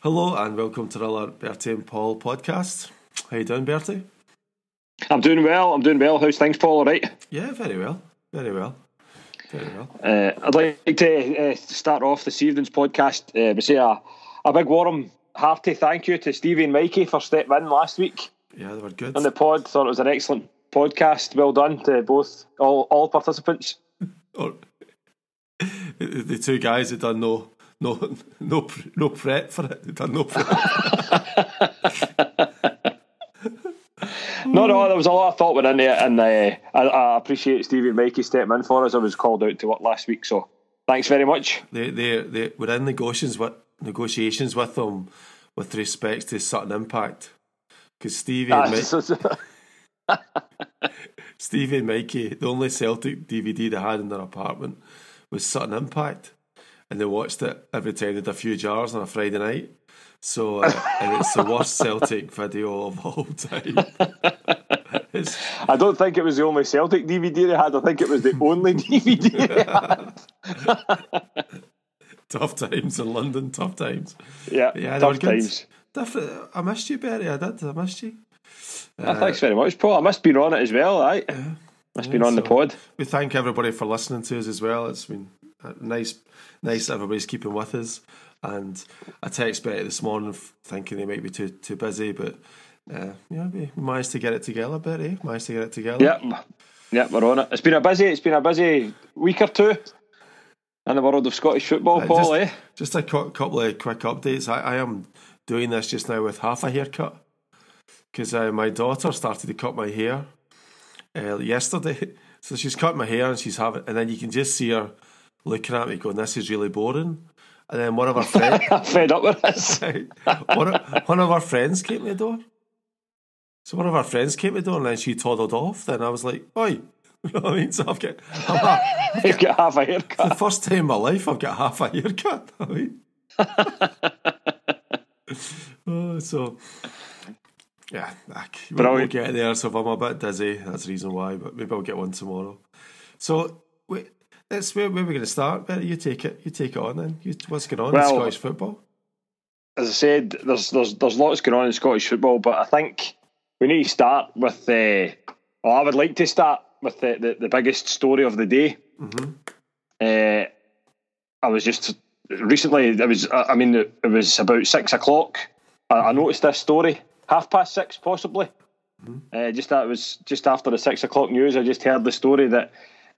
Hello and welcome to another Bertie and Paul podcast. How you doing, Bertie? I'm doing well. I'm doing well. How's things, Paul? All right. Yeah, very well. Very well. Very well. Uh, I'd like to uh, start off this evening's podcast uh, by saying a, a big warm, hearty thank you to Stevie and Mikey for stepping in last week Yeah, they were good. on the pod. Thought it was an excellent podcast. Well done to both all all participants. Or- the, the two guys had done no no no no prep for it. Done no prep. No, no, there was a lot of thought went into it, and uh, I, I appreciate Stevie and Mikey stepping in for us. I was called out to work last week, so thanks very much. they they they were in negotiations with negotiations with them with respect to Sutton Impact because Stevie and Mi- so- so- Stevie and Mikey, the only Celtic DVD they had in their apartment was Sutton Impact, and they watched it every time they had a few jars on a Friday night. So, uh, and it's the worst Celtic video of all time. I don't think it was the only Celtic DVD they had. I think it was the only DVD they had. tough times in London, tough times. Yeah, Yeah, tough good. times. Different. I missed you, Berry. I did. I missed you. Ah, thanks very much, Paul. I must be on it as well, right? Must be on the pod. We thank everybody for listening to us as well. It's been uh, nice, nice. that Everybody's keeping with us. And I text Betty this morning thinking they might be too too busy, but uh, yeah, we managed to get it together. Betty managed to get it together. Yep, yep, we're on it. It's been a busy. It's been a busy week or two in the world of Scottish football, Uh, Paul. just, eh? just a cou- couple of quick updates. I, I am doing this just now with half a haircut because uh, my daughter started to cut my hair uh, yesterday. So she's cut my hair and she's having, and then you can just see her looking at me going, "This is really boring." And then one of our friends, fed up with this. one, of, one of our friends came to the door. So one of our friends came to the door and then she toddled off. Then I was like, "Oi." You know what I mean? So I've got, a- You've got half a the first time in my life I've got half a haircut. I mean. oh, so yeah, we'll, we'll Brilliant. get there. So if I'm a bit dizzy, that's the reason why. But maybe I'll get one tomorrow. So wait, that's where, where we're going to start. Better you take it. You take it on then. You, what's going on Well- in Scottish football? As I said, there's there's there's lots going on in Scottish football, but I think we need to start with. Uh, well, I would like to start with the, the, the biggest story of the day. Mm-hmm. Uh, I was just recently. It was. I I mean, it was about six o'clock. I, I noticed this story, half past six, possibly. Uh, just that was just after the six o'clock news. I just heard the story that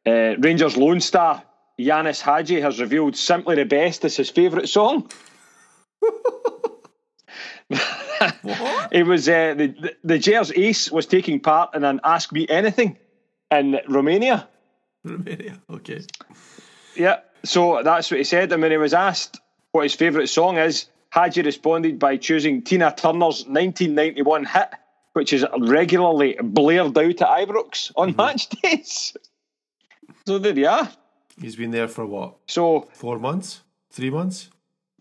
uh, Rangers Lone Star Ianis Hagi has revealed "Simply the Best" as his favourite song. It was uh, the, the the Gers Ace was taking part in an Ask Me Anything in Romania. Romania. Okay. Yeah, so that's what he said. And when he was asked what his favourite song is, Hagi responded by choosing Tina Turner's 1991 hit, which is regularly blared out at Ibrox on mm-hmm. match days. So there you are. He's been there for what? So Four months? Three months?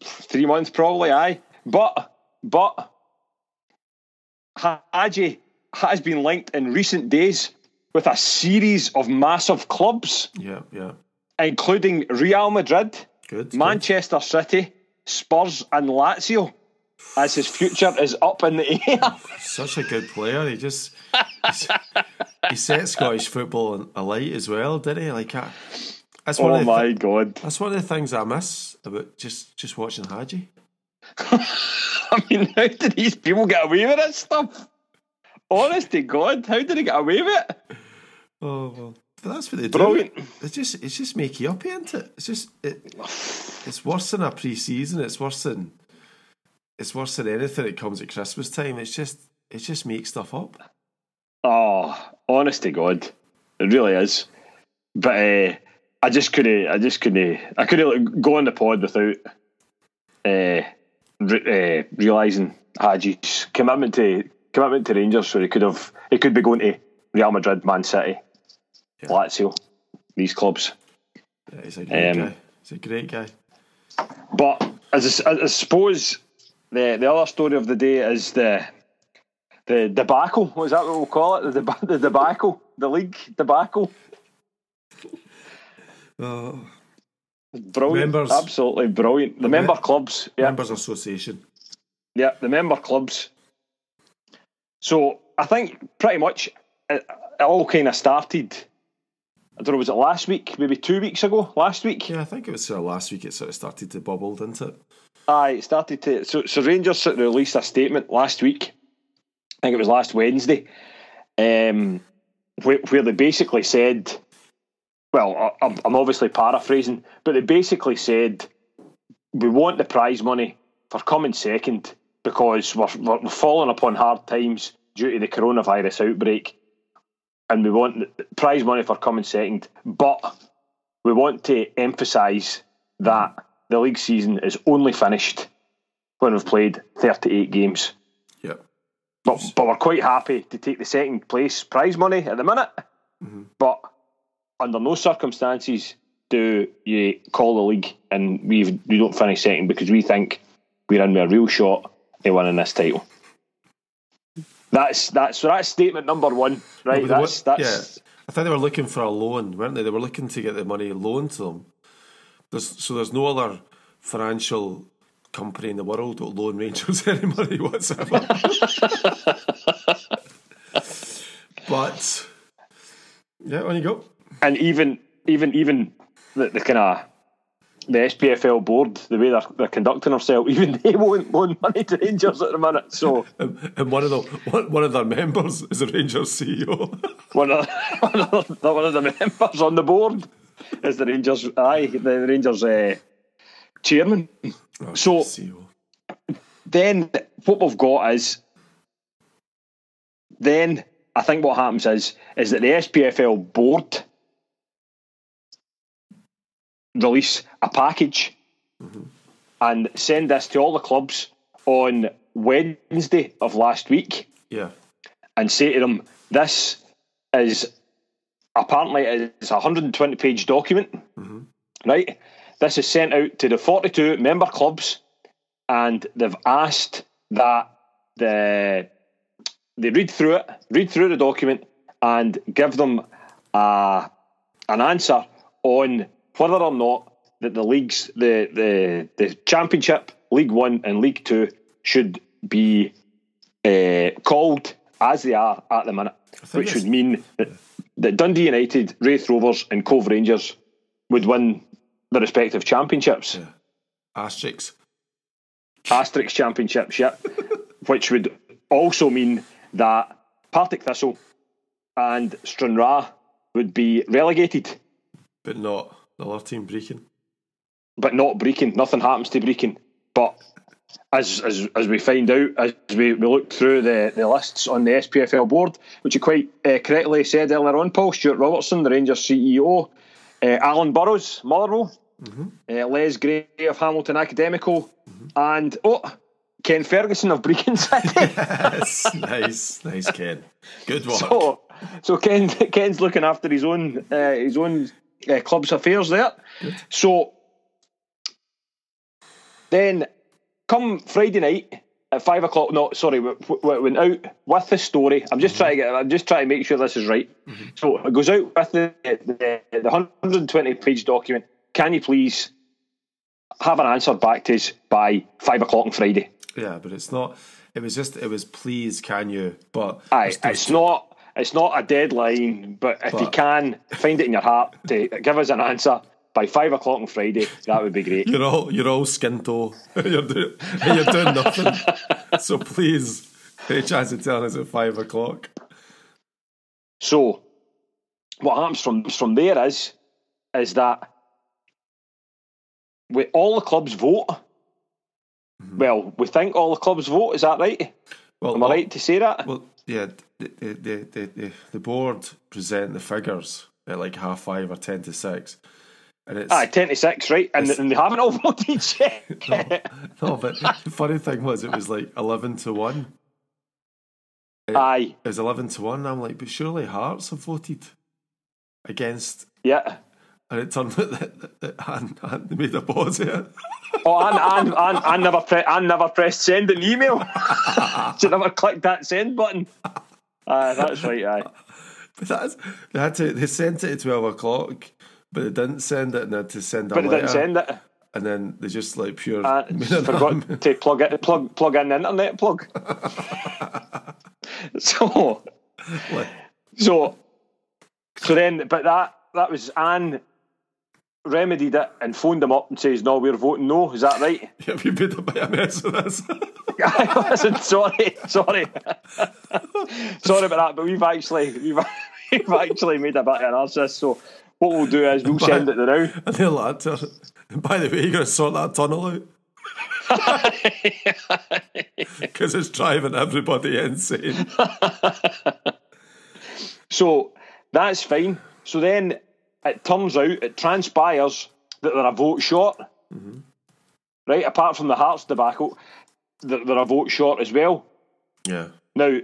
three months probably, aye. But but Hagi has been linked in recent days with a series of massive clubs, Yeah, yeah. including Real Madrid, Good. good. Manchester City, Spurs, and Lazio, as his future is up in the air. Such a good player. He just he set Scottish football alight as well, didn't he? Like I, that's one oh of the my thi- god! that's one of the things I miss about just just watching Hagi. I mean, how did these people get away with that stuff? Honest to God, how did they get away with it? Oh well, but that's what they do. Brilliant. It's just it's just make you up, ain't it? It's just it, it's worse than a pre-season. It's worse than it's worse than anything that comes at Christmas time. It's just it just makes stuff up. Oh, honest to God, it really is. But uh, I just couldn't. I just couldn't. I couldn't go on the pod without uh, re- uh, realizing Hagi's commitment to commitment to Rangers. So he could have. He could be going to Real Madrid, Man City, Lazio, these clubs. Yeah, he's a great Um, guy. He's a great guy. But as I, I suppose the the other story of the day is the the debacle. Was that what we'll call it? The, the debacle, the league debacle. Oh, Brilliant, Members- absolutely brilliant. The member clubs, yeah, Members Association. Yeah, the member clubs. So I think pretty much it, it all kind of started. I don't know, was it last week? Maybe two weeks ago? Last week? Yeah, I think it was sort of last week it sort of started to bubble, didn't it? Aye, it started to. So, so Rangers sort of released a statement last week. I think it was last Wednesday, um, where, where they basically said, well, I, I'm obviously paraphrasing, but they basically said, we want the prize money for coming second because we're, we're falling upon hard times due to the coronavirus outbreak. And we want prize money for coming second. But we want to emphasise that the league season is only finished when we've played 38 games. Yep. But, but we're quite happy to take the second place prize money at the minute. Mm-hmm. But under no circumstances do you call the league and we we don't finish second because we think we're in with a real shot at winning this title. That's that's so that's statement number one, right? They that's wa- that's yeah. I think they were looking for a loan, weren't they? They were looking to get the money loaned to them. There's, so there's no other financial company in the world that loan Rangers any money whatsoever. but yeah, on you go. and even even even the, the kind of the SPFL board, the way they're, they're conducting themselves, even they won't loan money to Rangers at the minute. So And, and one of the one, one of their members is a Rangers CEO. one of one of the, one of the members on the board is the Rangers. Aye, the Rangers uh, chairman. So CEO. then what we've got is then I think what happens is is that the SPFL board release a package mm-hmm. and send this to all the clubs on Wednesday of last week. Yeah. and say to them this is apparently it's a 120 page document. Mm-hmm. Right? This is sent out to the 42 member clubs and they've asked that the they read through it read through the document and give them a, an answer on whether or not that the leagues the the the championship league 1 and league 2 should be uh, called as they are at the minute which would mean that, that Dundee United, Raith Rovers, and Cove Rangers would win the respective championships. Asterix. Asterix championships, yep. which would also mean that Partick Thistle and Stranraer would be relegated, But not the other team Brechin. but not Brechin. Nothing happens to Brechin. But as as as we find out, as we, we look through the, the lists on the SPFL board, which you quite uh, correctly said earlier on, Paul Stewart Robertson, the Rangers CEO, uh, Alan Burrows, Motherwell, uh, Les Gray of Hamilton Academical, and oh, Ken Ferguson of Brechin City. Yes, nice, nice, Ken. Good work. so, so Ken Ken's looking after his own uh, his own uh, club's affairs there. So then, come Friday night at five o'clock. No, sorry, we, we we went out with the story. I'm just trying to get. I'm just trying to make sure this is right. So it goes out with the the, the 120 page document. Can you please have an answer back to us by five o'clock on Friday? Yeah, but it's not. It was just. It was please, can you? But Aye, it's not it's not a deadline, but if you can find it in your heart to give us an answer by five o'clock on Friday, that would be great. You're all you're all skinto. you're doing you're doing nothing. so please, any chance of telling us at five o'clock? So, what happens from from there is is that we all the clubs vote. Mm-hmm. Well, we think all the clubs vote. Is that right? Well, Am I all- right to say that? Well, yeah. The the, the, the, the board present the figures at like half five or ten to six, and it's Aye, ten to six, right? And, and they haven't all voted yet. no. But the funny thing was, it was like eleven to one. Aye, It was eleven to one. And I'm like, but surely Hearts have voted against, yeah. And it turned out that, that, that Ann, Ann made a pause here. Oh, and and and I never pre- I never pressed send an email. she never clicked that send button. Aye, that's right. Aye. But that's they had to they sent it at twelve o'clock, but they didn't send it, and they had to send a But they letter. didn't send it. and then they just like pure. Uh, forgot to plug it, plug plug in the internet plug. so, What? so, so then, but that that was Ann remedied it and phoned them up and says, "No, we're voting no." Is that right? Yeah, we made a bit of mess of this. Listen, sorry, sorry, sorry about that. But we've actually we've, we've actually made a bit of analysis. So what we'll do is we'll send it to now. and like, and by the way, you're going to sort that tunnel out. Because it's driving everybody insane. So that's fine. So then it turns out, it transpires that they're a vote short. Mm-hmm. Right, apart from the Hearts debacle, that they're a vote short as well. Yeah. Now,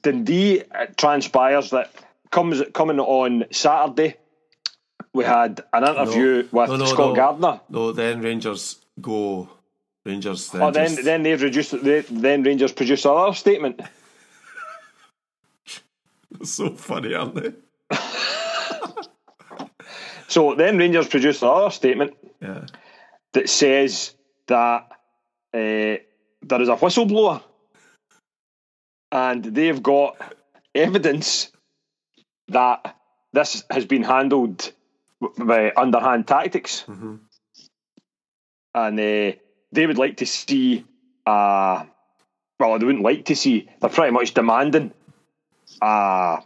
Dundee, it transpires that comes coming on Saturday, we had an interview with No, no, Scott no. Gardiner. No, then Rangers go. Rangers oh, then. Oh, then just- then they've reduced. They, then Rangers produce another statement. so funny, aren't they? So then Rangers produce another statement Yeah. that says that uh, there is a whistleblower and they've got evidence that this has been handled by underhand tactics. And uh, they would like to see, uh, well, they wouldn't like to see, they're pretty much demanding uh,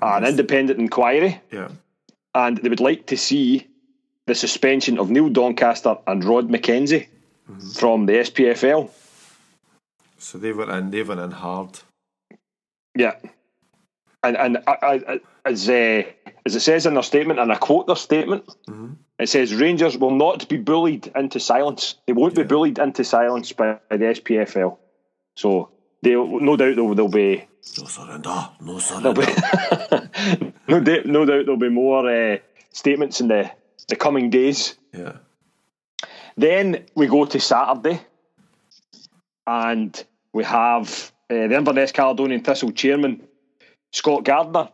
an independent inquiry Yeah. And they would like to see the suspension of Neil Doncaster and Rod McKenzie from the SPFL. So they went in. They went in hard. Yeah, and and I, I, as uh, as it says in their statement, and I quote their statement, it says Rangers will not be bullied into silence. They won't be bullied into silence by the SPFL. So they no doubt they'll, they'll be No surrender. No There'll surrender. be no, doubt, no doubt there'll be more uh, statements in the, the coming days. yeah. Then we go to Saturday, and we have uh, the Inverness Caledonian Thistle chairman Scott Gardiner,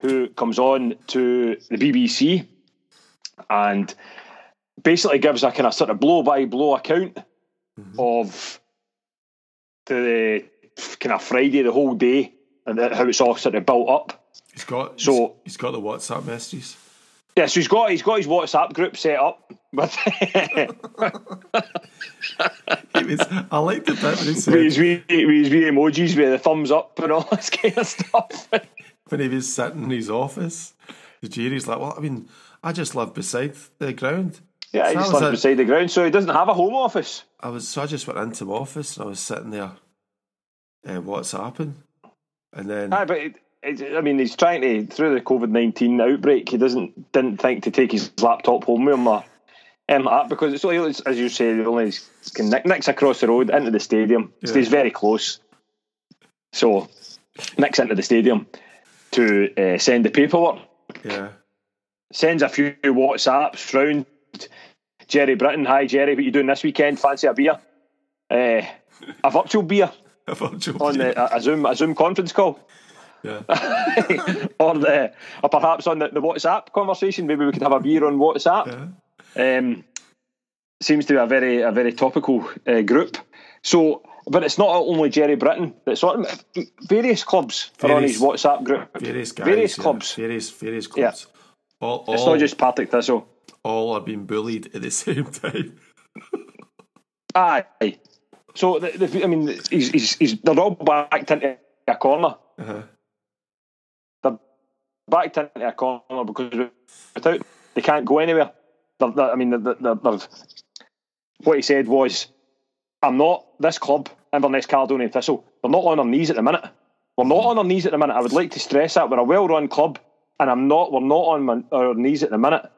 who comes on to the BBC and basically gives a kind of sort of blow by blow account of the kind of Friday, the whole day, and how it's all sort of built up. He's got. So- he's got the WhatsApp messages. Yeah, so he's got he's got his WhatsApp group set up with was, I like the bit when he with said his wee, with his wee emojis with the thumbs up and all this kind of stuff. when he was sitting in his office. The jury's like, well, I mean, I just live beside the ground. Yeah, he So I just lives beside the ground, so he doesn't have a home office. I was so I just went into my office and I was sitting there, uh, happened? and then Aye, but it, it, I mean, he's trying to through the COVID nineteen outbreak. He doesn't didn't think to take his laptop home with him or um, that because it's only as you say, it only can nick, nicks across the road into the stadium. Stays very close, so nicks into the stadium to uh, send the paperwork. yeah, Sends a few WhatsApps round. Gerry Britton, hi Gerry, what you doing this weekend? Fancy a beer? Uh, a virtual beer on the, a, a Zoom a Zoom conference call. yeah, or the or perhaps on the, the WhatsApp conversation. Maybe we could have a beer on WhatsApp. yeah. Um, seems to be a very a very topical uh, group. So, but it's not only Gerry Britton. It's on various clubs are on his Various- WhatsApp group. Various guys, various yeah. clubs. various various clubs. All, It's not just Partick Thistle. all are being bullied at the same time. Aye. So the, the, I mean, he's, he's, he's they're all backed into a corner. Uh-huh. They're backed into a corner because without they can't go anywhere. They're, they're, I mean, they're, what he said was, "I'm not this club, Inverness Caledonian Thistle. They're not on their knees at the minute. We're not on our knees at the minute. I would like to stress that we're a well-run club, and I'm not. We're not on my, our knees at the minute,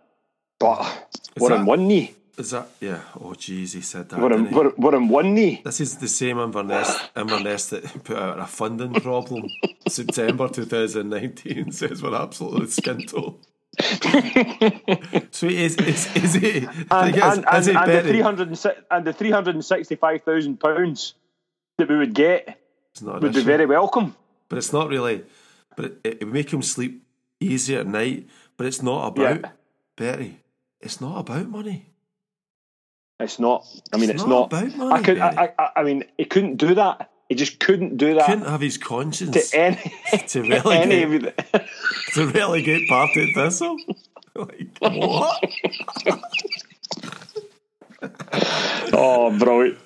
but we're on one knee. Is that yeah? Oh jeez, he said that. We're on, we're, we're on one knee. This is the same Inverness, Inverness that put out a funding problem September 2019 says we're absolutely skinto. so is is is it? and, is, and, and, is it and the three hundred and the three hundred and sixty-five thousand pounds that we would get It's not an would be very welcome. but it's not really. But it, it would make him sleep easier at night. But it's not about Yeah. Betty. it's not about money. It's not. I mean, It's it's, not not. about money, I could. I, I, I mean, he couldn't do that. He just couldn't do that Couldn't have his conscience to any to any relegate, of the- to relegate Partick Thistle. Like, what? Oh, brilliant!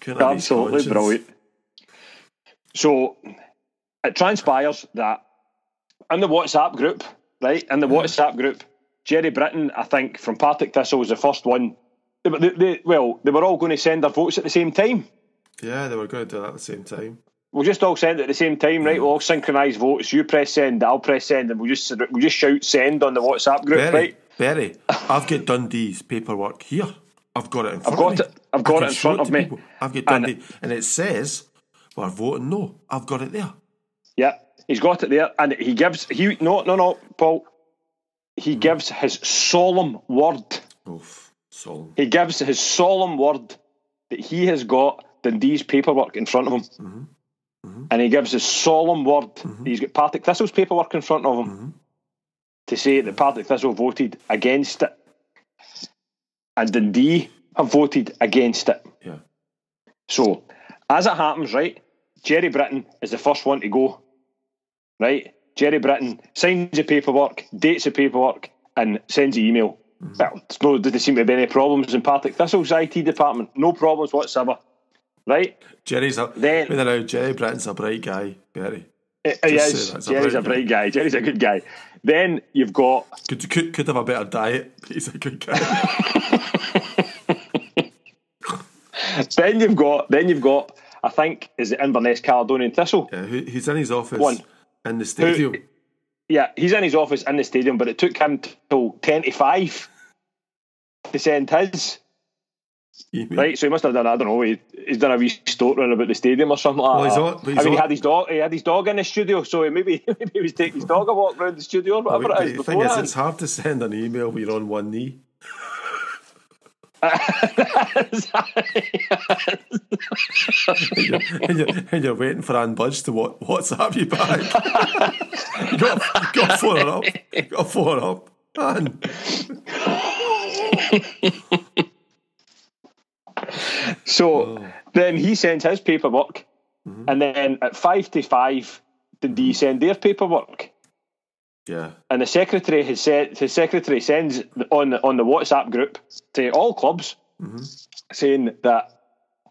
Couldn't Absolutely brilliant. So it transpires that in the WhatsApp group, right? In the WhatsApp group, Gerry Britton, I think, from Partick Thistle was the first one. They, they, they- well, they were all going to send their votes at the same time. Yeah, they were going to do that at the same time. We'll just all send it at the same time, right? We'll all synchronise votes. You press send, I'll press send, and we'll just we'll just shout send on the WhatsApp group, Barry, right? Barry, I've got Dundee's paperwork here. I've got it in front got of me. it- I've got it in front of me. people. I've got And- Dundee, and it says we're voting no. I've got it there. Yeah, he's got it there, and he gives he no no no Paul. He hmm. gives his solemn word. Oof, solemn. He gives his solemn word that he has got Dundee's paperwork in front of him. Mm-hmm. And he gives his solemn word that he's got Partick Thistle's paperwork in front of him Mm-hmm. to say that Partick Thistle voted against it. And Dundee have voted against it. Yeah. So, as it happens, right, Gerry Britton is the first one to go. Right? Gerry Britton signs the paperwork, dates the paperwork, and sends the email. Mm. Well, there's no, doesn't seem to be any problems in Partick Thistle's IT department. No problems whatsoever. Right? Gerry's a Then- a minute, Gerry Britton's a bright guy, Barry. He uh, uh, is. say that's a Gerry's a bright bright guy. Gerry's a good guy. Then you've got Could could could have a better diet, but he's a good guy. then you've got then you've got I think is it Inverness Caledonian Thistle. yeah, who, he's in his office One. in the stadium. Yeah, he's in his office in the stadium, but it took him till ten to five to send his. email. Right, so he must have done I don't know. He, he's done a wee stoat run about the stadium or something like Well, he's but he's I mean, he had his dog. He had his dog in the studio, so maybe maybe he was taking his dog a walk around the studio or whatever it is. the thing is, it's hard to send an email when you're on one knee. and, you're, and, you're, and you're waiting for Ann Budge to what, WhatsApp you back. you got, got to phone her up. got to phone her up. Ann. So Oh. then he sends his paperwork, Mm-hmm. and then at five to five, Dundee send their paperwork. Yeah. And the secretary has said his secretary sends on the, on the WhatsApp group to all clubs Mm-hmm. saying that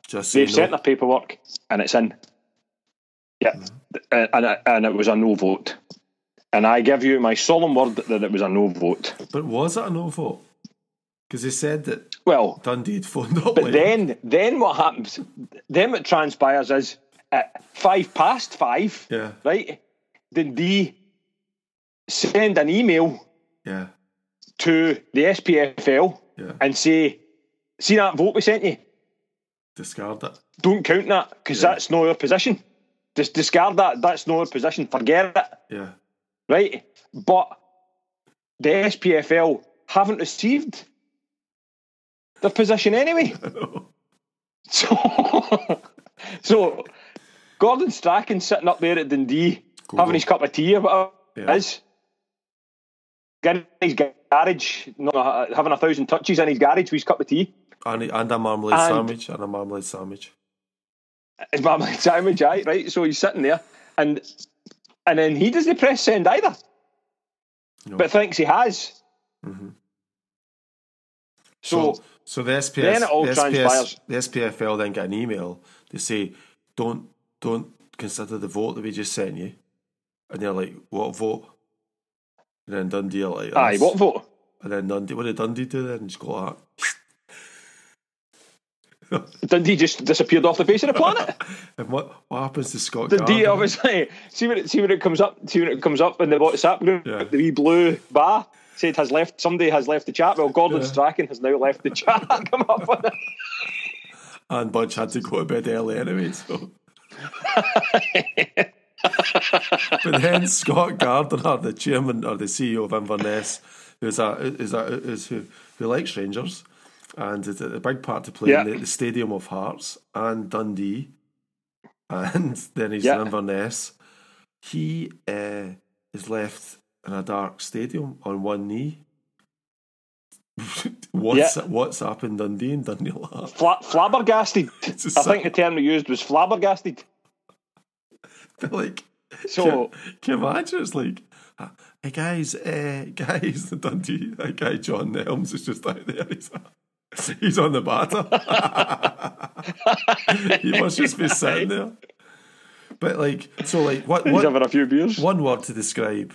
Just so they've sent their paperwork and it's in. Yeah, Mm-hmm. And and it was a no vote. And I give you my solemn word that it was a no vote. But was it a no vote? Because they said that Well, Dundee had phoned up. But later. then, then what happens? Then what transpires is at five past five, Yeah. right? Dundee send an email Yeah. to the SPFL Yeah. and say, "See that vote we sent you? Discard it. Don't count that because Yeah. that's not our position. Just discard that. That's not our position. Forget it, Yeah. right?" But the SPFL haven't received their position anyway. So, so Gordon Strachan sitting up there at Dundee Go, having his cup of tea or whatever Yeah. it is. Getting his garage, not having a thousand touches in his garage with his cup of tea. And, and a marmalade And- sandwich. And a marmalade sandwich. His marmalade sandwich, aye, right? So he's sitting there and and then he doesn't press send either. No. But thinks he has. Mhm. So, So, so the SPS, then it all the, SPS the SPFL then get an email to say, don't don't consider the vote that we just sent you. And they're like, what vote? And then Dundee are like, aye, what vote? And then Dundee, what did Dundee do then? Just go like Dundee just disappeared off the face of the planet. And what what happens to Scott The D Gardiner? obviously see when it see when it comes up see when it comes up in the WhatsApp group Yeah. the wee blue bar said has left somebody has left the chat. Well Gordon Yeah. Strachan has now left the chat. Come up with it. And Budge had to go to bed early anyway, so. but then Scott Gardiner, the chairman or the CEO of Inverness, who's a is a is who who likes Rangers, and is a big part to play Yeah. in the, the Stadium of Hearts and Dundee, and then he's Yeah. in Inverness. He uh, is left in a dark stadium on one knee, what's Yeah. what's happened Dundee and Dundee. Fla- flabbergasted. I think the term they used was flabbergasted. like So can, can you imagine it's like uh, hey guys uh, guys the Dundee that guy John Nelms is just out there he's, he's on the batter he must just be sitting there but like so like what he's what having a few beers. one word to describe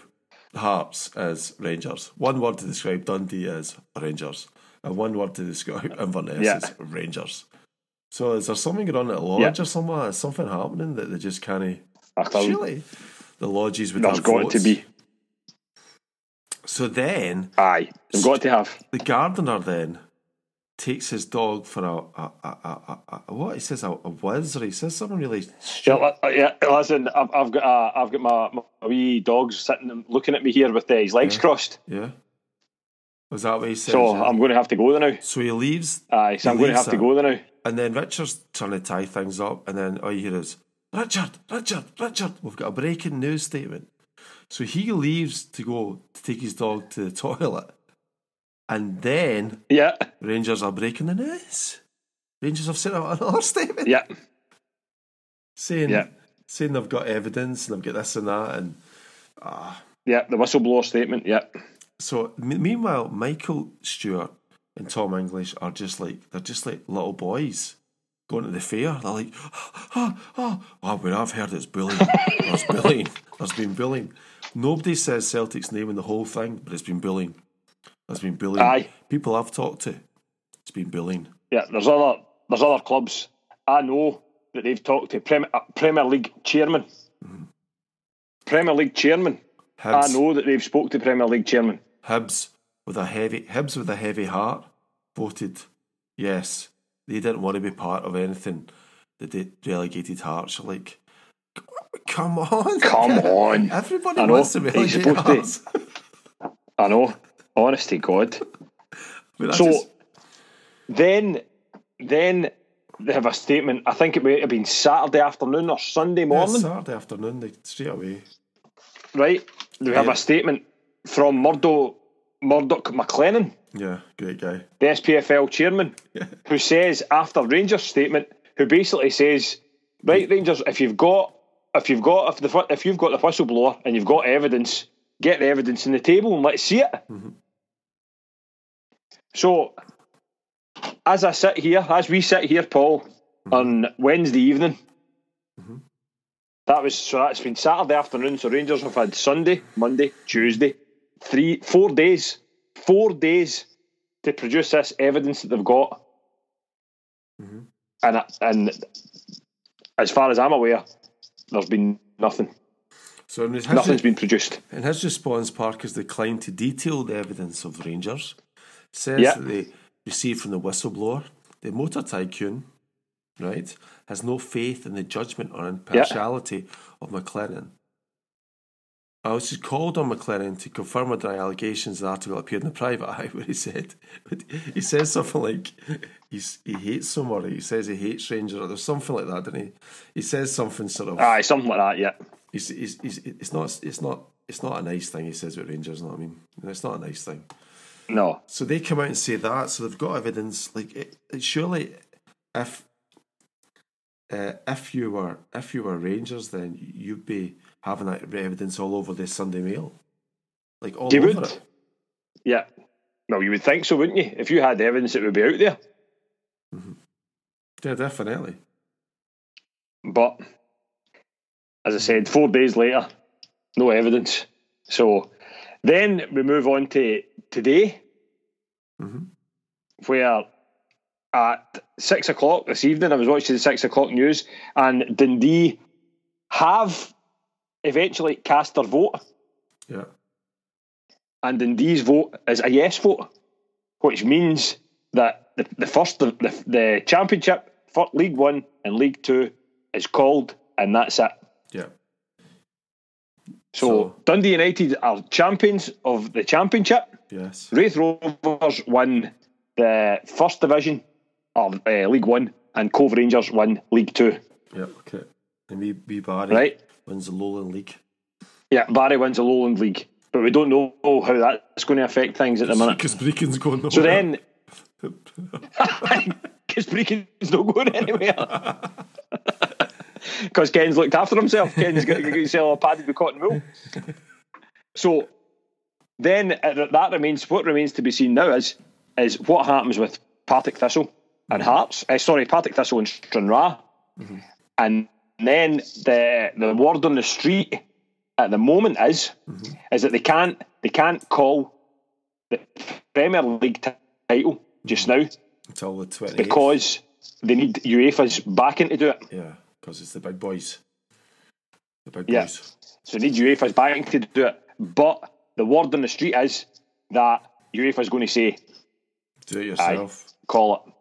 Hearts as Rangers one word to describe Dundee as Rangers and one word to describe Inverness Yeah. as Rangers so is there something going on at the lodge or something is something happening that they just can't Surely the lodges would there's have got votes. to be. So then Aye, they've got to have. the gardener then takes his dog for a, a, a, a, a, what he says a, a whiz or he says something really Yeah, stupid. uh, yeah, listen, I've, I've got uh, I've got my, my wee dogs sitting and looking at me here with uh, his legs crossed. Yeah. Was that what he said? So yeah? I'm going to have to go there now. so he leaves Aye, so I'm going to have to go there now. and then Richard's trying to tie things up and then all you hear is Richard, Richard, Richard. We've got a breaking news statement. So he leaves to go to take his dog to the toilet. And then Yeah, Rangers are breaking the news. Rangers have sent out another statement yeah, saying Yeah. saying they've got evidence and they've got this and that. And ah, yeah. The whistleblower statement. Yeah, so, me- meanwhile, Michael Stewart and Tom English are just like they're just like little boys going to the fair. They're like, oh, oh, oh when I've heard it's bullying, there's bullying, there's been bullying. Nobody says Celtic's name in the whole thing, but it's been bullying. There's been bullying. Aye. People I've talked to, it's been bullying. yeah. There's other there's other clubs. I know that they've talked to Premier, uh, Premier League chairman. Premier League chairman. I know that they've spoke to Premier League chairman. Hibs with a heavy Hibs with a heavy heart voted yes. They didn't want to be part of anything that they relegated Hearts. Like, come on, Come on. Everybody I know. wants to relegate to- I know. Honest to God. I So just- then, then they have a statement. I think it might have been Saturday afternoon or Sunday yeah, morning, Saturday afternoon, they straight away. right? They have Yeah. a statement from Murdo Murdoch MacLennan, Yeah, great guy. the SPFL chairman, who says after Rangers statement, who basically says, right, Rangers, if you've got if you've got if the if you've got the whistleblower and you've got evidence, get the evidence in the table and let's see it. Mm-hmm. So, as I sit here, as we sit here, Paul, mm-hmm. on Wednesday evening, mm-hmm. that was so that's been Saturday afternoon. So Rangers have had Sunday, Monday, Tuesday, three, four days, four days to produce this evidence that they've got, mm-hmm. and and as far as I'm aware, there's been nothing. So Nothing's been produced. in his response, Park has declined to detail the evidence of Rangers. Says Yeah. that they received from the whistleblower, the motor tycoon, right, has no faith in the judgment or impartiality of MacLennan. I was just called on MacLennan to confirm or deny allegations. The article appeared in the private eye where he said he says something like he's, he hates somebody. He says he hates Rangers. Or there's something like that, didn't he? He says something sort of. Aye, something like that. Yeah, He's, he's, he's, it's not it's not it's not a nice thing. He says about Rangers. You know what I mean? It's not a nice thing. No, So they come out and say that. So they've got evidence. Like it, it surely, if uh, if you were if you were Rangers, then you'd be having that evidence all over the Sunday Mail, like all you over would. it. Yeah, well, you would think so, wouldn't you? If you had the evidence, it would be out there. Mm-hmm. Yeah, definitely. But as I said, four days later, no evidence. So then we move on to today, mm-hmm. where at six o'clock this evening, I was watching the six o'clock news, and Dundee have eventually cast their vote, Yeah, and Dundee's vote is a yes vote, which means that the, the first the, the, the championship for League One and League Two is called, and that's it. yeah. So, So- Dundee United are champions of the championship. Yes. Raith Rovers won the first division of uh, League One, and Cove Rangers won League Two. Yeah. Okay. And we, we Barry Right? wins the Lowland League. Yeah, Barry wins the Lowland League. but we don't know how that's going to affect things at the minute. Because Brechin's going nowhere. So then, because Brechin's not going anywhere. Because Ken's looked after himself. Ken's got, got himself a padded with cotton wool. So then uh, that remains. What remains to be seen now is is what happens with Partick Thistle and Hearts. Uh, sorry, Partick Thistle and Stranraer, Mm-hmm. and then the the word on the street at the moment is Mm-hmm. is that they can't they can't call the Premier League title just Mm-hmm. now Until the 28th. because they need UEFA's backing to do it. Yeah, because it's the big boys. The big Yeah. boys. So they need UEFA's backing to do it. But the word on the street is that UEFA is going to say, Do it yourself. call it.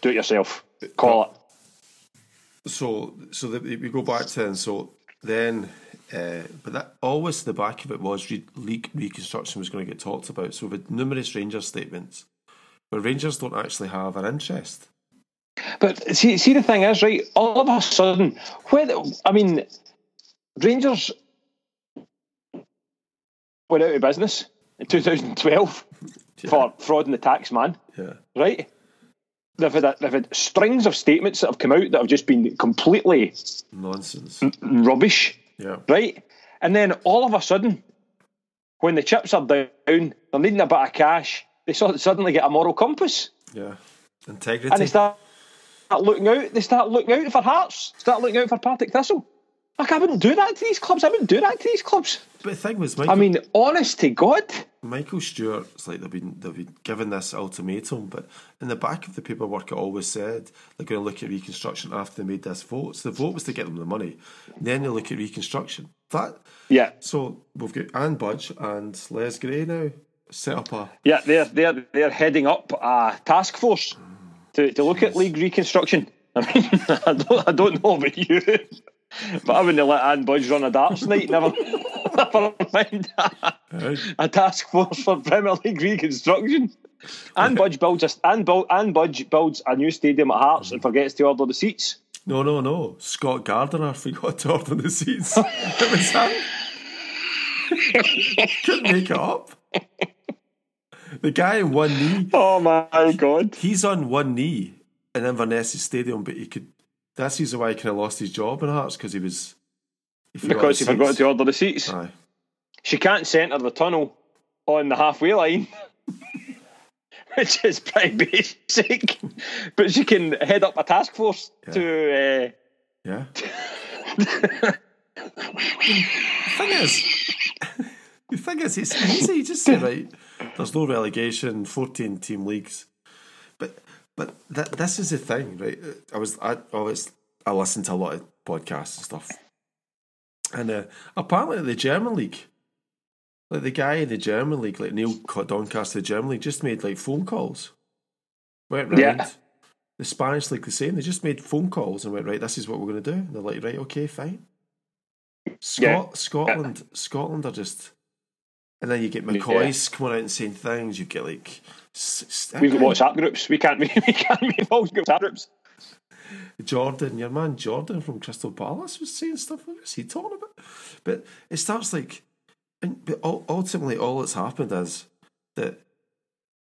Do it yourself. Call it. So, so that we go back to then. So then, uh, but that always the back of it was re- league reconstruction was going to get talked about. So with numerous Rangers statements, but Rangers don't actually have an interest. But see, see, the thing is, right? All of a sudden, when I mean, Rangers went out of business in 2012 for fraud in the tax man, Yeah, right? They've had, a, they've had strings of statements that have come out that have just been completely nonsense. rubbish, Yeah, right? And then all of a sudden, when the chips are down, they're needing a bit of cash. They sort of suddenly get a moral compass, yeah. Integrity. and they start, start looking out. They start looking out for Hearts. Start looking out for Partick Thistle. Like I wouldn't do that to these clubs. I wouldn't do that to these clubs. but the thing was, Michael, I mean, honest to God. Michael Stewart's like they've been they've been given this ultimatum, but in the back of the paperwork, it always said they're going to look at reconstruction after they made this vote. So the vote was to get them the money, then they look at reconstruction. That Yeah, so we've got Ann Budge and Les Gray now set up a yeah. They're they're they're heading up a task force to, to look at league reconstruction. I mean, I don't I don't know about you, but I wouldn't let Ann Budge run a darts night. Never, never mind. a task force for Premier League reconstruction. Ann Budge builds a Ann, Bul- Ann Budge builds a new stadium at Hearts and forgets to order the seats. no no no Scott Gardiner forgot to order the seats. it was him. Couldn't make it up. The guy in one knee Oh my god! he's on one knee in Inverness Stadium, but he could. That's the reason why he kind of lost his job in Hearts because he was. He Because he forgot to order the seats. Aye. She can't centre the tunnel on the halfway line, which is pretty basic. But she can head up a task force to. Uh, Yeah. the thing is, the thing is, it's easy. You just say, right, there's no relegation, 14 team leagues. But but th- this is the thing, right? I was, I always, I listen to a lot of podcasts and stuff. And uh, apparently, the German league, like the guy in the German league, like Neil Doncaster, the German league, just made like phone calls. Went round. Yeah. The Spanish league the same. They just made phone calls and went right. This is what we're going to do. And they're like, right, okay, fine. Scot- Yeah. Scotland, Scotland are just, and then you get McCoy's coming out and saying things. You get like, we've got WhatsApp groups. We can't. We, can't be involved in WhatsApp groups. Jordan, your man Jordan from Crystal Palace was saying stuff. What is he talking about? But it starts like, and but ultimately, all that's happened is that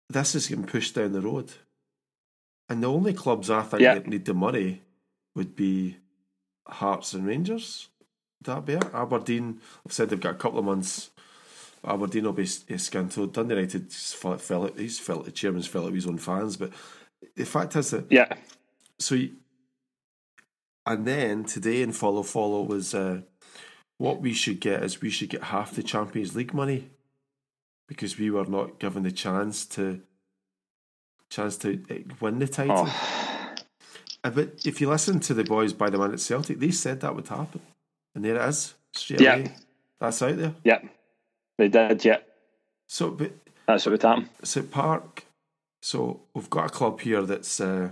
this is getting pushed down the road, and the only clubs I think Yeah. that need the money would be Hearts and Rangers. Would that be it? Aberdeen. I've said they've got a couple of months. Aberdeen will be s- eh. Dundee United felt, felt he's felt the chairman's felt it with his own fans, but the fact is that Yeah. so you, and then today in follow follow was uh, what we should get is we should get half the Champions League money because we were not given the chance to chance to eh, win the title. Uh, But if you listen to the boys by the man at Celtic, they said that would happen, and there it is straight Yeah. away. That's out there. Yeah. They did. Yeah. So, but That's what would happen. so Park. So we've got a club here that's uh,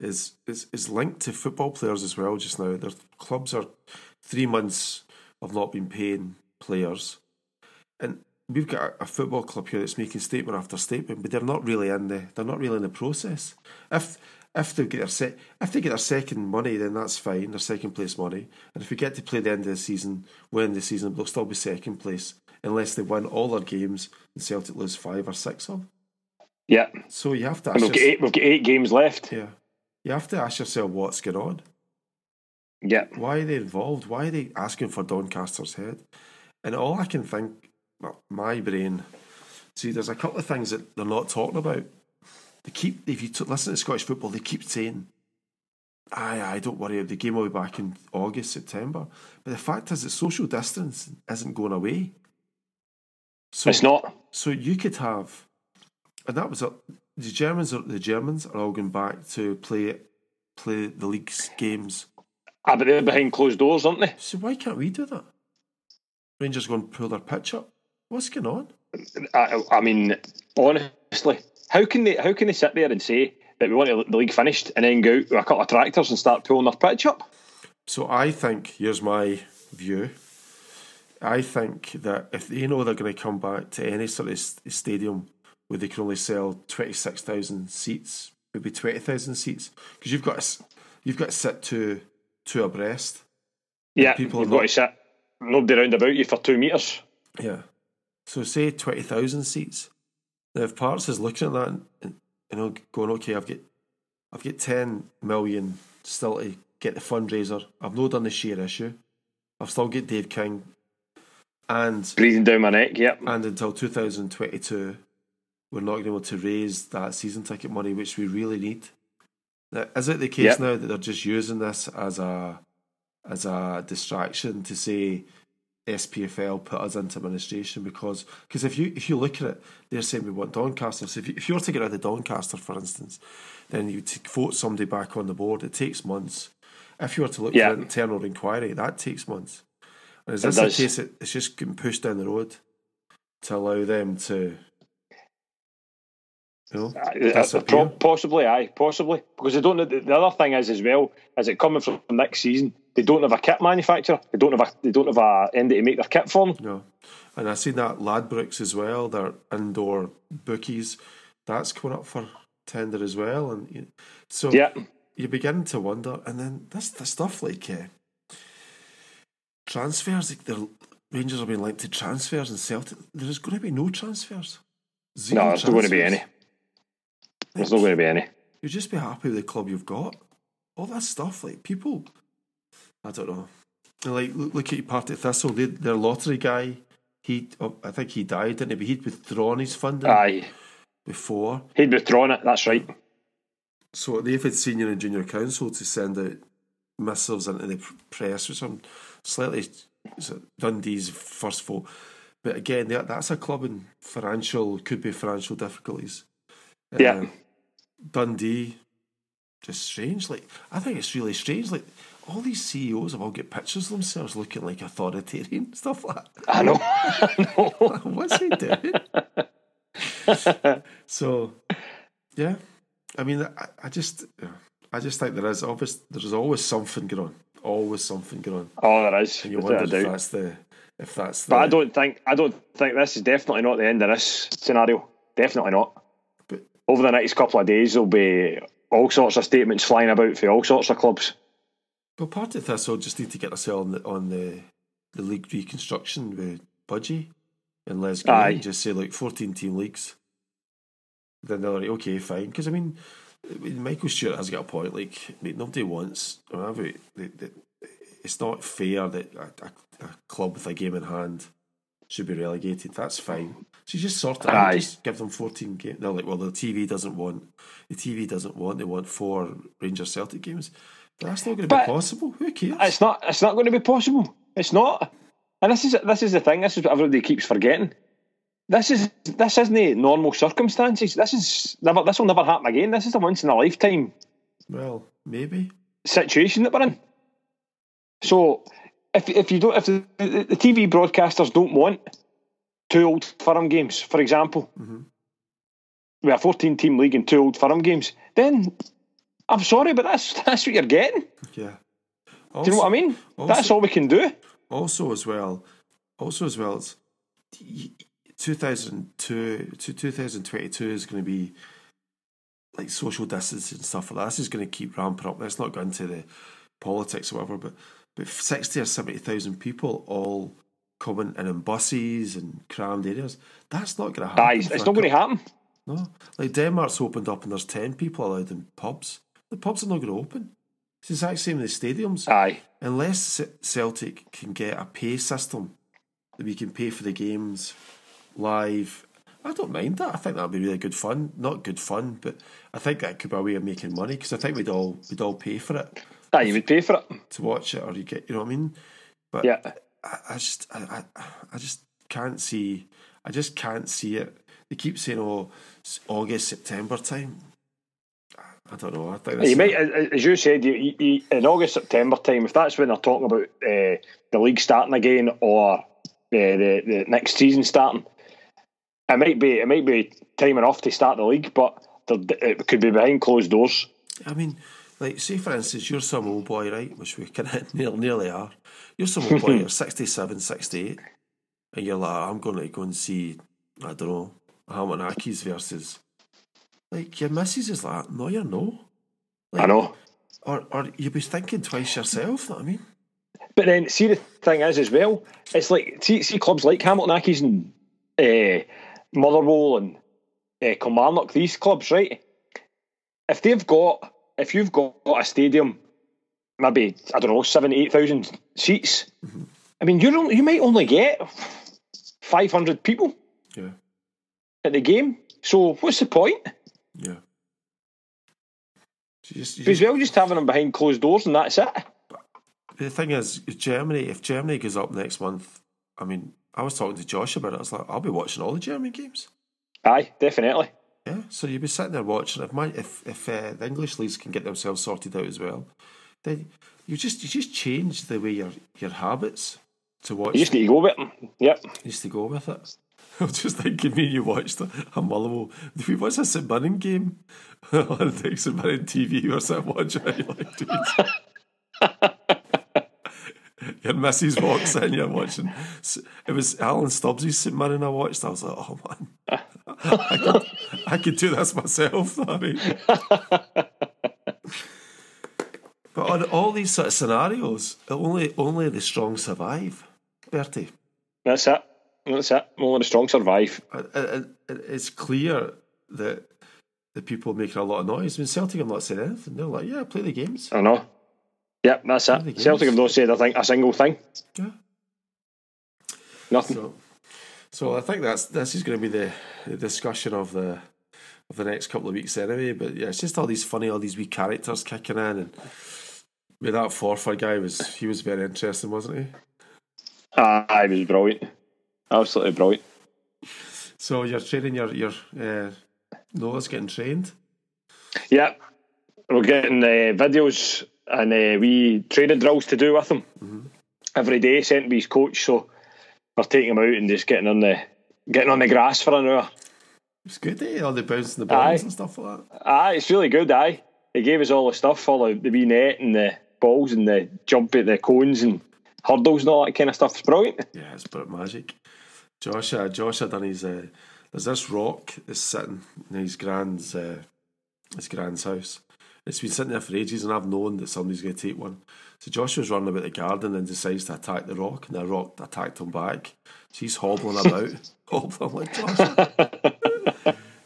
is is is linked to football players as well. Just now, their clubs are three months of not been paying players, and we've got a, a football club here that's making statement after statement, but they're not really in the they're not really in the process. If if they get their se- if they get their second money, then that's fine. Their second place money, and if we get to play the end of the season, win the season, they'll still be second place unless they win all their games and Celtic lose five or six of. them. Yeah. So you have to. And Ask we've got yourself, eight. We've got eight games left. yeah, you have to ask yourself what's going on. Yeah. Why are they involved? Why are they asking for Doncaster's head? And all I can think, well, my brain, see, there's a couple of things that they're not talking about. They keep, if you t- listen to Scottish football, they keep saying, aye, aye, don't worry, the game will be back in August, September. But the fact is that social distance isn't going away. So, It's not. so you could have, and that was a, the Germans. Are, the Germans are all going back to play play the league's games Ah, but they're behind closed doors, aren't they? so why can't we do that? Rangers going to pull their pitch up. What's going on? I, I mean, honestly, how can they? How can they sit there and say that we want the league finished and then go out with a couple of tractors and start pulling their pitch up? So I think here's my view. I think that if they know they're going to come back to any sort of stadium where they can only sell twenty six thousand seats, maybe twenty thousand seats, because you've got to, you've got to sit two two abreast. Yeah, People you've got not- to sit nobody round about you for two meters. Yeah. So say twenty thousand seats. Now if Parts is looking at that and, and you know going, okay, I've got I've got ten million still to get the fundraiser. I've not done the share issue. I've still got Dave King and Breathing down my neck. Yep. and until two thousand twenty two we're not going to be able to raise that season ticket money which we really need. Now, is it the case Yep. now that they're just using this as a as a distraction to say SPFL put us into administration because because if you if you look at it, they're saying we want Doncaster. So if you, if you were to get rid of Doncaster, for instance, then you to vote somebody back on the board. It takes months. If you were to look Yeah. for an internal inquiry, that takes months. And is this the case? That it's just getting pushed down the road to allow them to, you know, Uh, pro- possibly, aye, possibly. Because they don't. know- The other thing is as well, is it coming from next season? They don't have a kit manufacturer. They don't have a. They don't have a entity to make their kit for them. No. And I seen that Ladbrokes as well, their indoor bookies, that's coming up for tender as well. And you, so Yeah, you begin to wonder. And then this the stuff like uh, transfers, like the Rangers are being linked to transfers and Celtic. There's going to be no transfers. Zero no, there's not going to be any. There's not going to be any. You just be happy with the club you've got. All that stuff, like people, I don't know. Like look, look at your Partick Thistle, they, their lottery guy. He, oh, I think he died, didn't he? But he'd withdrawn his funding Aye, before, he'd withdrawn it. That's right. so they've had senior and junior counsel to send out missives into the press, or I'm slightly Dundee's first vote. But again, that's a club in financial could be financial difficulties. Yeah. Uh, Dundee, just strange. Like I think it's really strange. Like all these CEOs have all got pictures of themselves looking like authoritarian stuff like that. I know. I know. What's he doing? so, yeah. I mean, I, I just, I just think there is obvious. There's always something going on. Always something going on. Oh, there is. And you wonder if doubt. that's the, if that's the. But I don't think. I don't think this is definitely not the end of this scenario. Definitely not. But Over the next couple of days, there'll be all sorts of statements flying about for all sorts of clubs. But part of this I'll just need to get ourselves on the, on the the league reconstruction with Budgie and Les Aye. and just say like fourteen team leagues. Then they're like, okay, fine. Because I mean, Michael Stewart has got a point. Like, mate, nobody wants. I mean, I've- the- the- it's not fair that a, a, a club with a game in hand should be relegated. That's fine. So you just sort it out. Just give them fourteen games. They're like, well, the TV doesn't want. The TV doesn't want. They want four Rangers Celtic games. But that's not going to be possible. Who cares? It's not. It's not going to be possible. It's not. And this is this is the thing. This is what everybody keeps forgetting. This is this isn't normal circumstances. This is never. This will never happen again. This is a once in a lifetime Well, maybe. situation that we're in. So if if you don't if the, the, the TV broadcasters don't want two old firm games, for example, Mhm. with a fourteen team league and two old firm games, then I'm sorry, but that's that's what you're getting. Yeah. Do you know what I mean? also- that's all we can do. Also, as well, also as well, it's two thousand two to two thousand twenty two is going to be like social distancing and stuff like that. This is going to keep ramping up. Let's not go into the politics or whatever, but but sixty or seventy thousand people all coming in in buses and crammed areas. That's not going to happen. It's not going to happen. No, like Denmark's opened up and there's ten people allowed in pubs. The pubs are not going to open. It's the exact same in the stadiums. Aye, Unless Celtic can get a pay system that we can pay for the games live, I don't mind that. I think that'd be really good fun. Not good fun, but I think that could be a way of making money because I think we'd all we'd all pay for it aye, you would pay for it. to watch it, or you get, you know what I mean? But Yeah, I, I just I, I I just can't see I just can't see it. They keep saying, "Oh, August September time." I don't know. I think you might, as you said, you, you, in August September time, if that's when they're talking about uh, the league starting again or uh, the the next season starting, it might be it might be time enough to start the league, but it could be behind closed doors. I mean, like, say for instance, you're some old boy, right? Which we kind of nearly, nearly are. You're some old boy, you're 67, 68, and you're like, I'm going to go and see, I don't know, Hamilton Accies versus. Like, your missus is like, no, you're no. I know. Or, or you'd be thinking twice yourself, know what I mean? But then, see, the thing is, as well, it's like see, see clubs like Hamilton Accies and uh, Motherwell and uh, Kilmarnock, these clubs, right? If they've got, if you've got a stadium, maybe I don't know, seven, eight thousand seats. I mean, you you might only get five hundred people Yeah, at the game. So what's the point? Yeah. You just, you As just, well, just having them behind closed doors and that's it. the thing is, Germany, if Germany goes up next month, I mean, I was talking to Josh about it. I was like, I'll be watching all the German games. Aye, definitely. Yeah, so you'd be sitting there watching. If my if if uh, the English leagues can get themselves sorted out as well, then you just you just change the way your your habits to watch. You just need to go with them. Yep. used to go with it. I was just thinking, me and you watched a, Motherwell. Did we watch a St Mirren game on St Mirren TV or something? Watching it, like, dude. Your missus walks in, you're watching. It was Alan Stubbs's St Mirren I watched. I was like, oh man, I could, I could do this myself. Sorry. but on all these sort of scenarios, only only the strong survive, Bertie. That's it. That's it. Only the strong survive. It's clear that the people making a lot of noise. I mean, Celtic have not said anything. They're like, yeah, play the games. I know. Yep, that's the it. Celtic have not said I think a single thing. Yeah. Nothing. So, so I think that's this is going to be the, the discussion of the of the next couple of weeks anyway. But yeah, it's just all these funny, all these wee characters kicking in, and with that Forfar guy was he was very interesting, wasn't he? Aye, it was brilliant. Absolutely brilliant. So you're training your your uh, Noah's getting trained. Yep. We're getting uh, videos and uh, we training drills to do with him every day. Sent by his coach, so we're taking him out and just getting on the getting on the grass for an hour. It's good, eh? All the bouncing the balls Aye. and stuff like that. Aye, it's really good. Aye, he gave us all the stuff, all the, the wee net and the balls and the jump at the cones and hurdles and all that kind of stuff. It's brilliant. Yeah, it's bit magic. Josh, uh, Josh had done his. Uh, there's this rock that's sitting in his grand's uh, his grand's house. It's been sitting there for ages, and I've known that somebody's going to take one. So Josh was running about the garden and decides to attack the rock, and the rock attacked him back. So he's hobbling about, hobbling like Josh.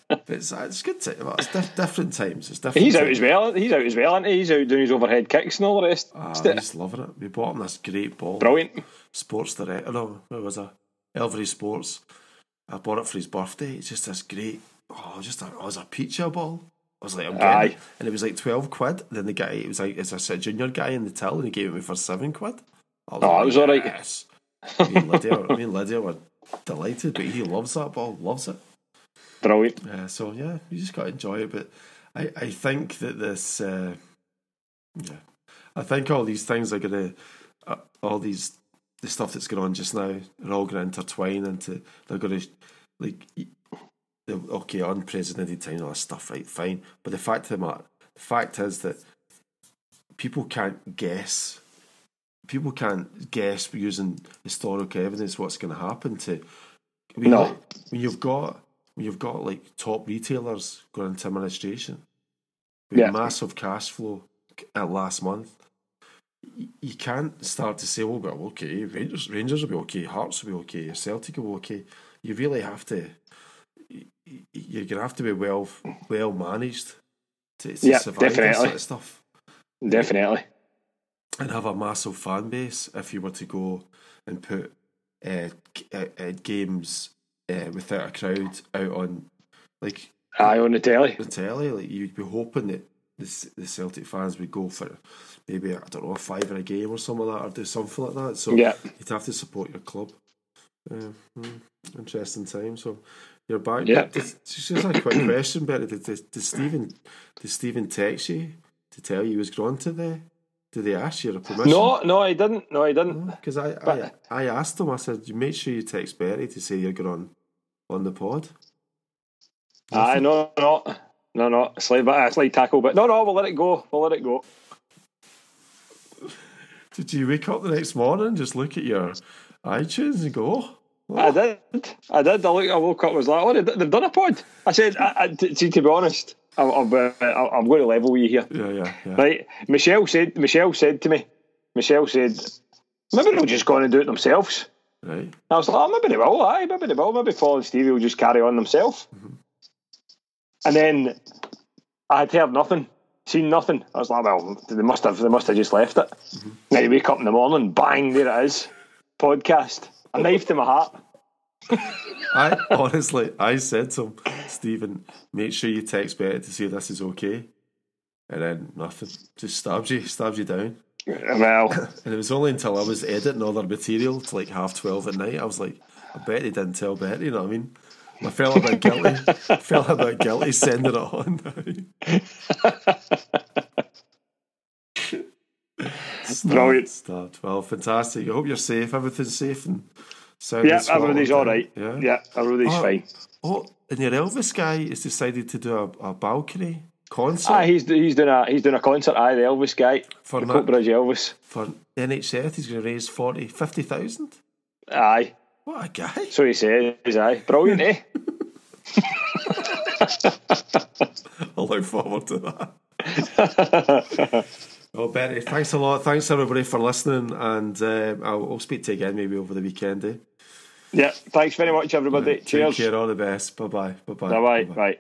but it's, uh, it's good. To, well, it's diff- different times. It's different. He's out times. as well. He's out as well, isn't he? He's out doing his overhead kicks and all the rest. Ah, he's loving it. We bought him this great ball. brilliant. Sports Director. No, where was I? Elvery Sports. I bought it for his birthday. It's just this great. Oh, just a, oh, it was a pizza ball. I was like, I'm getting Aye. And it was like 12 quid. Then the guy, it was like, it's a junior guy in the till, and he gave it me for seven quid. I was Oh, like, it was all right. Yes. Me and Lydia, me and Lydia were delighted, but he loves that ball, loves it. Brilliant. Uh, so yeah, you just got to enjoy it. But I, I think that this, uh, yeah, I think all these things are gonna, uh, all these the stuff that's going on just now are all going to intertwine into. They're going to like, the, okay, unprecedented time, all this stuff, right? Fine, but the fact of the matter, the fact is that people can't guess. People can't guess using historical evidence what's going to happen to. I mean, No. like, when you've got when you've got like top retailers going into administration, with Yeah. massive cash flow at last month, you can't start to say, "Oh, well, okay, Rangers, Rangers will be okay, Hearts will be okay, Celtic will be okay." You really have to. You're gonna have to be well, well managed to, to Yeah, survive this sort of stuff Definitely. and have a massive fan base if you were to go and put uh, uh, uh, games uh, without a crowd out on like Aye, on the telly. the telly. Like you'd be hoping that the, the Celtic fans would go for maybe I don't know a fiver a game or something like that, or do something like that. So Yeah. you'd have to support your club. Uh, interesting time. So you're back. Yeah. Just a quick question, Betty. Did, did, did Stephen did Stephen text you to tell you he was going to the? Did they ask you a permission? No, no, I didn't. No, I didn't. Because I, I I asked him, I said, you make sure you text Berry to say you're going on, on the pod. I no, no, no, no. Slide, but uh, slide tackle, but no, no. We'll let it go. We'll let it go. Did you wake up the next morning, just look at your iTunes and go, oh, I did. I did. I, look, I woke up. and was like, oh, they- they've done a pod. I said, I, I, see, to be honest, I'm, I'm, uh, I'm going to level with you here. yeah, yeah, yeah. Right? Michelle said. Michelle said to me. Michelle said, maybe they'll just go on and do it themselves. Right. I was like, oh, maybe they will. Aye, maybe they will. Maybe Paul and Stevie will just carry on themselves. And then I had heard nothing, seen nothing. I was like, well, they must have. They must have just left it. Mm-hmm. Then you wake up in the morning, bang, there it is, podcast. A knife to my heart. I honestly, I said to him, Stephen, make sure you text Betty to say this is okay. And then nothing. Just stabs you, stabs you down. Well, And it was only until I was editing all their material to like half 12 at night, I was like, I bet they didn't tell Betty, you know what I mean? I felt a bit guilty. felt a bit guilty sending it on. Brilliant. Stabbed. Well, fantastic. I hope you're safe. Everything's safe and sound. yeah, everybody's all right. Yeah. Yeah, everybody's Oh, fine. Oh, and your Elvis guy has decided to do a, a balcony concert Aye, he's he's doing a he's doing a concert. Aye, the Elvis guy, For the Coatbridge Elvis. for NHS. He's going to raise 40, 50,000. Aye, What a guy. so he says. Aye, brilliant, eh? I'll look forward to that. well, Betty, thanks a lot. Thanks everybody for listening, and uh, I'll, I'll speak to you again maybe over the weekend. Eh? Yeah, thanks very much, everybody. Take Cheers. care. All the best. Bye bye. Bye bye. Bye bye. Bye.